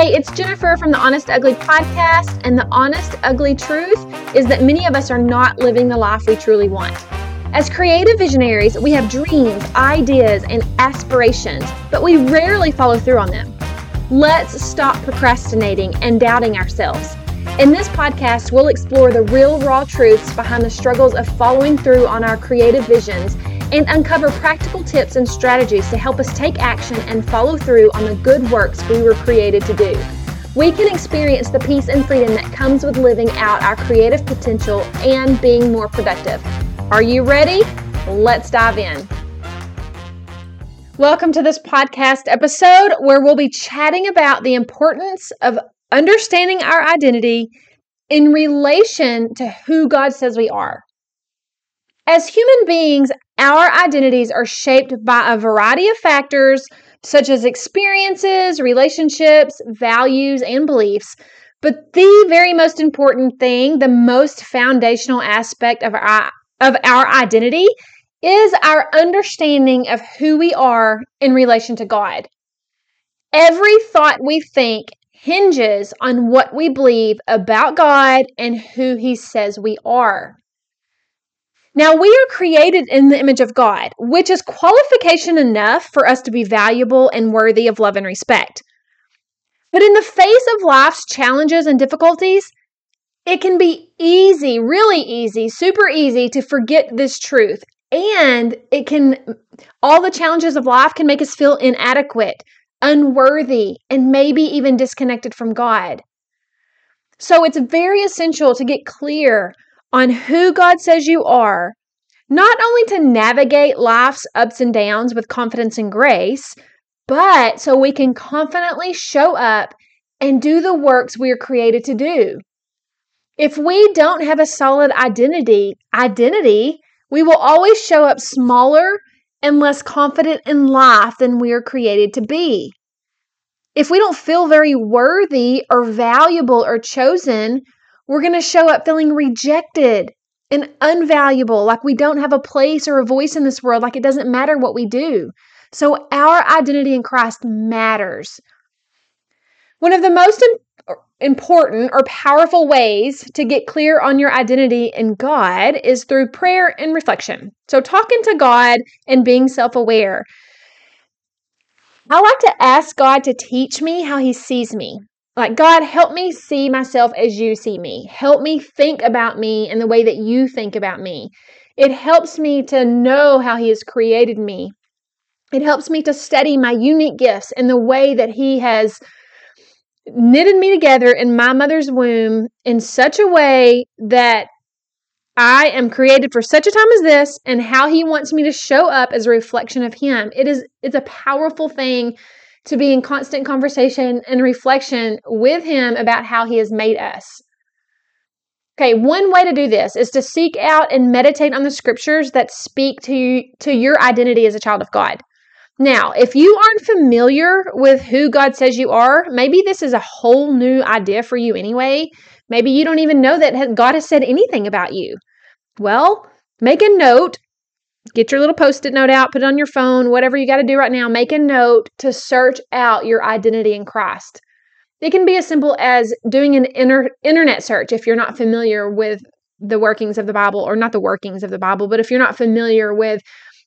Hey, it's Jennifer from the Honest Ugly podcast, and the honest, ugly truth is that many of us are not living the life we truly want. As creative visionaries, we have dreams, ideas, and aspirations, but we rarely follow through on them. Let's stop procrastinating and doubting ourselves. In this podcast, we'll explore the real, raw truths behind the struggles of following through on our creative visions and uncover practical tips and strategies to help us take action and follow through on the good works we were created to do. We can experience the peace and freedom that comes with living out our creative potential and being more productive. Are you ready? Let's dive in. Welcome to this podcast episode where we'll be chatting about the importance of understanding our identity in relation to who God says we are. As human beings, our identities are shaped by a variety of factors such as experiences, relationships, values, and beliefs. But the very most important thing, the most foundational aspect of our, of our identity, is our understanding of who we are in relation to God. Every thought we think hinges on what we believe about God and who He says we are. Now, we are created in the image of God, which is qualification enough for us to be valuable and worthy of love and respect. But in the face of life's challenges and difficulties, it can be easy, really easy, super easy to forget this truth. And it can, all the challenges of life can make us feel inadequate, unworthy, and maybe even disconnected from God. So it's very essential to get clear on who God says you are, not only to navigate life's ups and downs with confidence and grace, but so we can confidently show up and do the works we are created to do. If we don't have a solid identity, identity, we will always show up smaller and less confident in life than we are created to be. If we don't feel very worthy or valuable or chosen, we're going to show up feeling rejected and unvaluable, like we don't have a place or a voice in this world, like it doesn't matter what we do. So, our identity in Christ matters. One of the most important or powerful ways to get clear on your identity in God is through prayer and reflection. So, talking to God and being self aware. I like to ask God to teach me how He sees me. Like, God, help me see myself as you see me. Help me think about me in the way that you think about me. It helps me to know how He has created me. It helps me to study my unique gifts in the way that He has knitted me together in my mother's womb in such a way that I am created for such a time as this and how he wants me to show up as a reflection of him. It is it's a powerful thing to be in constant conversation and reflection with Him about how He has made us. Okay, one way to do this is to seek out and meditate on the scriptures that speak to you, to your identity as a child of God. Now, if you aren't familiar with who God says you are, maybe this is a whole new idea for you anyway. Maybe you don't even know that God has said anything about you. Well, make a note get your little post it note out, put it on your phone, whatever you got to do right now, make a note to search out your identity in Christ. It can be as simple as doing an inter- internet search if you're not familiar with the workings of the Bible, or not the workings of the Bible, but if you're not familiar with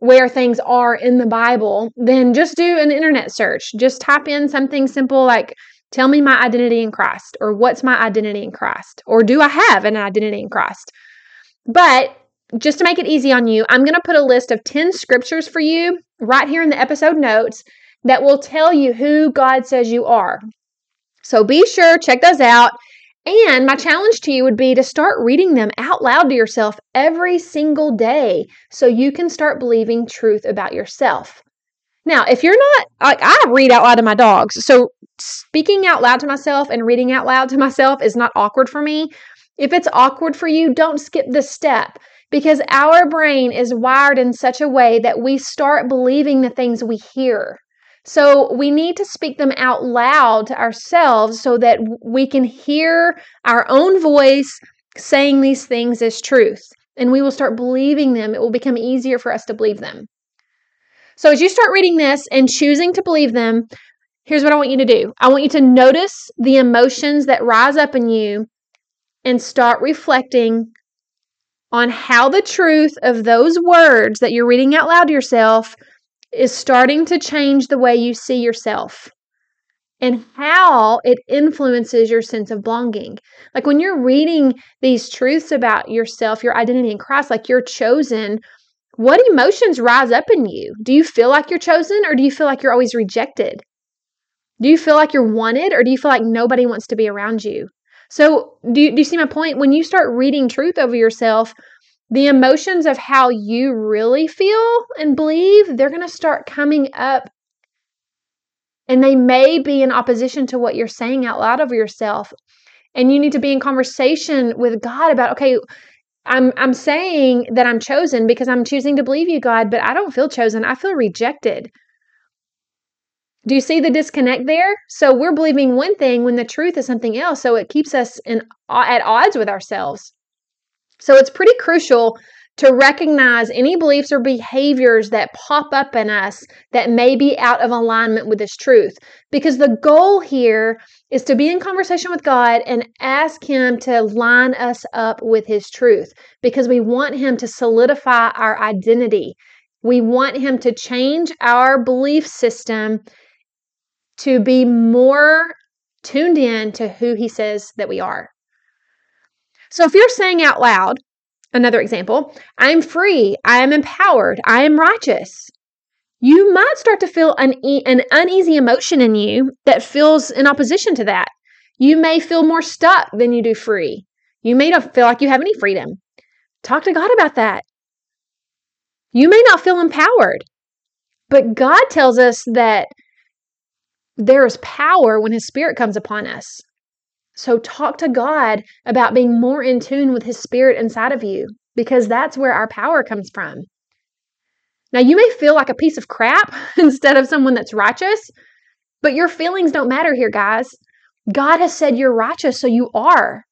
where things are in the Bible, then just do an internet search. Just type in something simple like, Tell me my identity in Christ, or what's my identity in Christ, or do I have an identity in Christ? But just to make it easy on you, I'm going to put a list of 10 scriptures for you right here in the episode notes that will tell you who God says you are. So be sure, check those out. And my challenge to you would be to start reading them out loud to yourself every single day so you can start believing truth about yourself. Now, if you're not, like, I read out loud to my dogs. So speaking out loud to myself and reading out loud to myself is not awkward for me. If it's awkward for you, don't skip this step because our brain is wired in such a way that we start believing the things we hear. So we need to speak them out loud to ourselves so that we can hear our own voice saying these things as truth. And we will start believing them. It will become easier for us to believe them. So as you start reading this and choosing to believe them, here's what I want you to do I want you to notice the emotions that rise up in you and start reflecting on how the truth of those words that you're reading out loud to yourself is starting to change the way you see yourself and how it influences your sense of belonging. Like when you're reading these truths about yourself, your identity in Christ, like you're chosen, what emotions rise up in you? Do you feel like you're chosen or do you feel like you're always rejected? Do you feel like you're wanted or do you feel like nobody wants to be around you? So, do you, do you see my point? When you start reading truth over yourself, the emotions of how you really feel and believe, they're going to start coming up and they may be in opposition to what you're saying out loud over yourself. And you need to be in conversation with God about, okay, I'm I'm saying that I'm chosen because I'm choosing to believe you, God, but I don't feel chosen. I feel rejected. Do you see the disconnect there? So we're believing one thing when the truth is something else. So it keeps us in at odds with ourselves. So it's pretty crucial to recognize any beliefs or behaviors that pop up in us that may be out of alignment with this truth. Because the goal here is to be in conversation with God and ask Him to line us up with His truth because we want Him to solidify our identity. We want Him to change our belief system to be more tuned in to who He says that we are. So if you're saying out loud, Another example I am free, I am empowered, I am righteous. You might start to feel an, an uneasy emotion in you that feels in opposition to that. You may feel more stuck than you do free. You may not feel like you have any freedom. Talk to God about that. You may not feel empowered, but God tells us that there is power when His Spirit comes upon us. So talk to God about being more in tune with His Spirit inside of you because that's where our power comes from. Now, you may feel like a piece of crap instead of someone that's righteous, but your feelings don't matter here, guys. God has said you're righteous, so you are.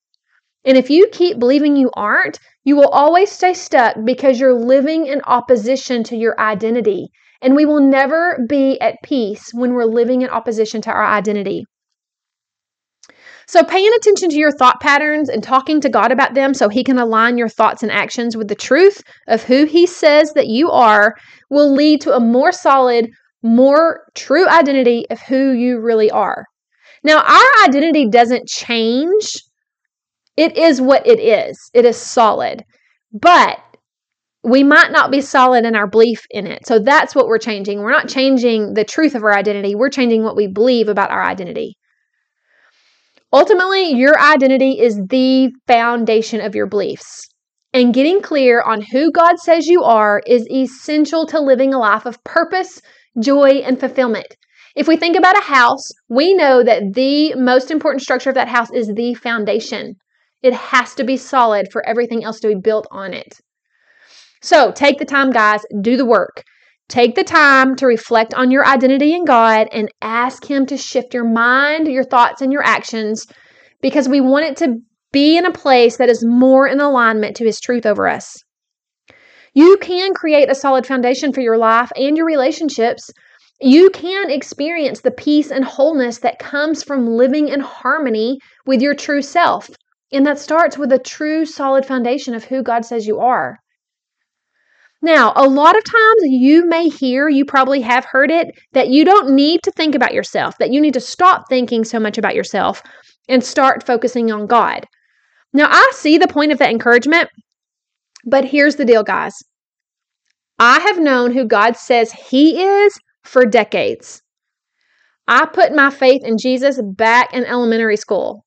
And if you keep believing you aren't, you will always stay stuck because you're living in opposition to your identity. And we will never be at peace when we're living in opposition to our identity. So, paying attention to your thought patterns and talking to God about them so He can align your thoughts and actions with the truth of who He says that you are will lead to a more solid, more true identity of who you really are. Now, our identity doesn't change, it is what it is, it is solid. But we might not be solid in our belief in it. So that's what we're changing. We're not changing the truth of our identity, we're changing what we believe about our identity. Ultimately, your identity is the foundation of your beliefs. And getting clear on who God says you are is essential to living a life of purpose, joy, and fulfillment. If we think about a house, we know that the most important structure of that house is the foundation. It has to be solid for everything else to be built on it. So take the time, guys, do the work. Take the time to reflect on your identity in God and ask Him to shift your mind, your thoughts, and your actions because we want it to be in a place that is more in alignment to His truth over us. You can create a solid foundation for your life and your relationships. You can experience the peace and wholeness that comes from living in harmony with your true self. And that starts with a true, solid foundation of who God says you are. Now, a lot of times you may hear, you probably have heard it, that you don't need to think about yourself, that you need to stop thinking so much about yourself and start focusing on God. Now, I see the point of that encouragement, but here's the deal, guys. I have known who God says He is for decades. I put my faith in Jesus back in elementary school.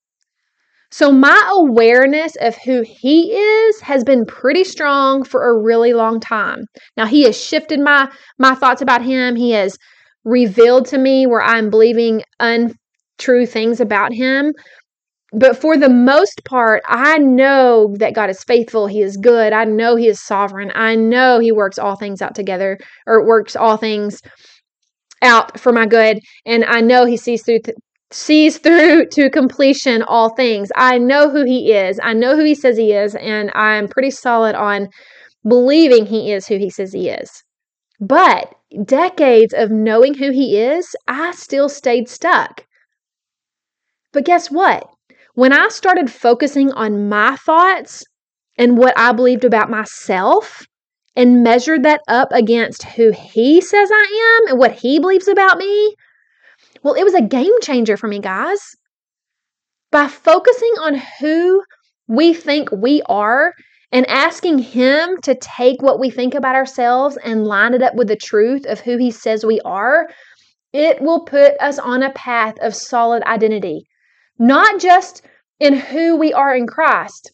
So my awareness of who he is has been pretty strong for a really long time. Now he has shifted my my thoughts about him. He has revealed to me where I'm believing untrue things about him. But for the most part, I know that God is faithful. He is good. I know He is sovereign. I know He works all things out together or works all things out for my good. And I know He sees through th- sees through to completion all things. I know who he is. I know who he says he is, and I'm pretty solid on believing he is who he says he is. But decades of knowing who He is, I still stayed stuck. But guess what? When I started focusing on my thoughts and what I believed about myself and measured that up against who He says I am and what He believes about me, well, it was a game changer for me, guys. By focusing on who we think we are and asking Him to take what we think about ourselves and line it up with the truth of who He says we are, it will put us on a path of solid identity, not just in who we are in Christ,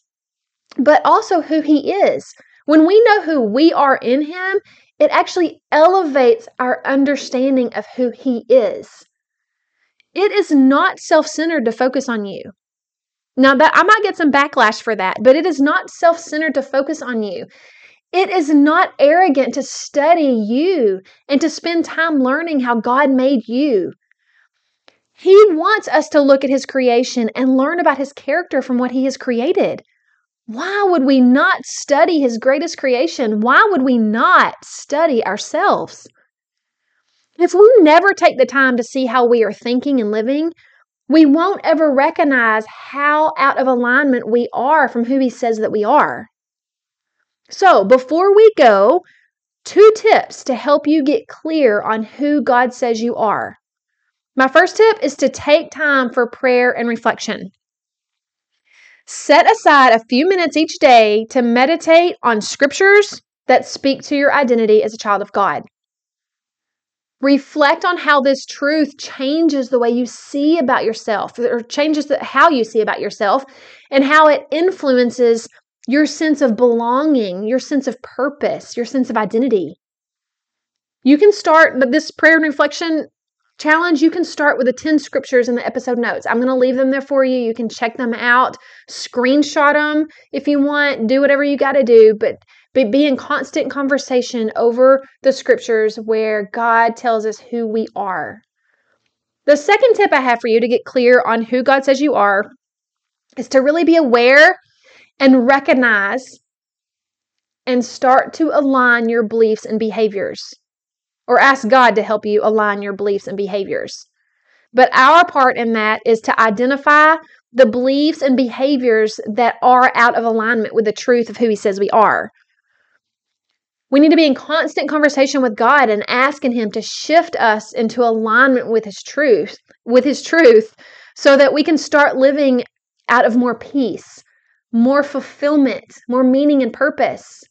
but also who He is. When we know who we are in Him, it actually elevates our understanding of who He is. It is not self centered to focus on you. Now that I might get some backlash for that, but it is not self-centered to focus on you. It is not arrogant to study you and to spend time learning how God made you. He wants us to look at his creation and learn about his character from what he has created. Why would we not study his greatest creation? Why would we not study ourselves? If we never take the time to see how we are thinking and living, we won't ever recognize how out of alignment we are from who He says that we are. So, before we go, two tips to help you get clear on who God says you are. My first tip is to take time for prayer and reflection. Set aside a few minutes each day to meditate on scriptures that speak to your identity as a child of God. Reflect on how this truth changes the way you see about yourself, or changes the, how you see about yourself, and how it influences your sense of belonging, your sense of purpose, your sense of identity. You can start this prayer and reflection challenge. You can start with the 10 scriptures in the episode notes. I'm going to leave them there for you. You can check them out, screenshot them if you want, do whatever you got to do. But but be in constant conversation over the scriptures where God tells us who we are. The second tip I have for you to get clear on who God says you are is to really be aware and recognize and start to align your beliefs and behaviors, or ask God to help you align your beliefs and behaviors. But our part in that is to identify the beliefs and behaviors that are out of alignment with the truth of who He says we are. We need to be in constant conversation with God and asking Him to shift us into alignment with His truth, with His truth, so that we can start living out of more peace, more fulfillment, more meaning and purpose.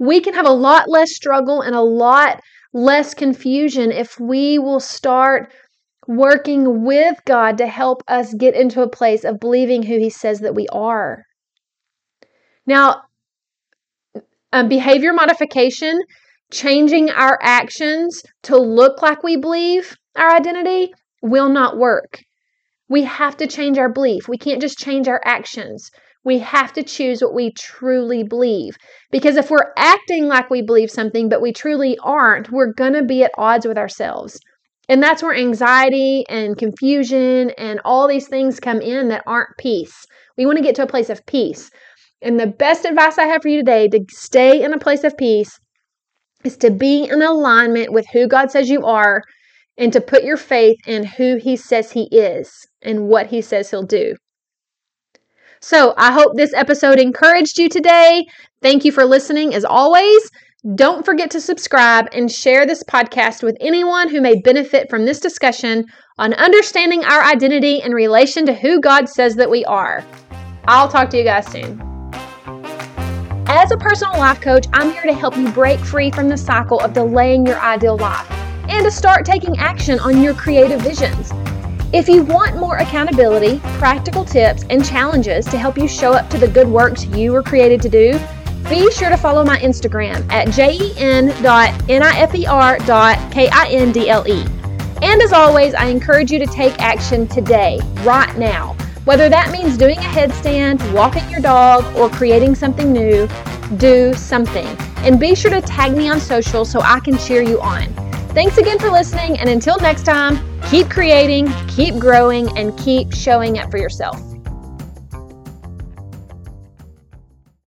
We can have a lot less struggle and a lot less confusion if we will start working with God to help us get into a place of believing who He says that we are. Now, um, behavior modification, changing our actions to look like we believe our identity, will not work. We have to change our belief. We can't just change our actions. We have to choose what we truly believe. Because if we're acting like we believe something, but we truly aren't, we're going to be at odds with ourselves. And that's where anxiety and confusion and all these things come in that aren't peace. We want to get to a place of peace. And the best advice I have for you today to stay in a place of peace is to be in alignment with who God says you are and to put your faith in who He says He is and what He says He'll do. So I hope this episode encouraged you today. Thank you for listening as always. Don't forget to subscribe and share this podcast with anyone who may benefit from this discussion on understanding our identity in relation to who God says that we are. I'll talk to you guys soon. As a personal life coach, I'm here to help you break free from the cycle of delaying your ideal life and to start taking action on your creative visions. If you want more accountability, practical tips, and challenges to help you show up to the good works you were created to do, be sure to follow my Instagram at jen.nifer.kindle. And as always, I encourage you to take action today, right now. Whether that means doing a headstand, walking your dog, or creating something new, do something. And be sure to tag me on social so I can cheer you on. Thanks again for listening, and until next time, keep creating, keep growing, and keep showing up for yourself.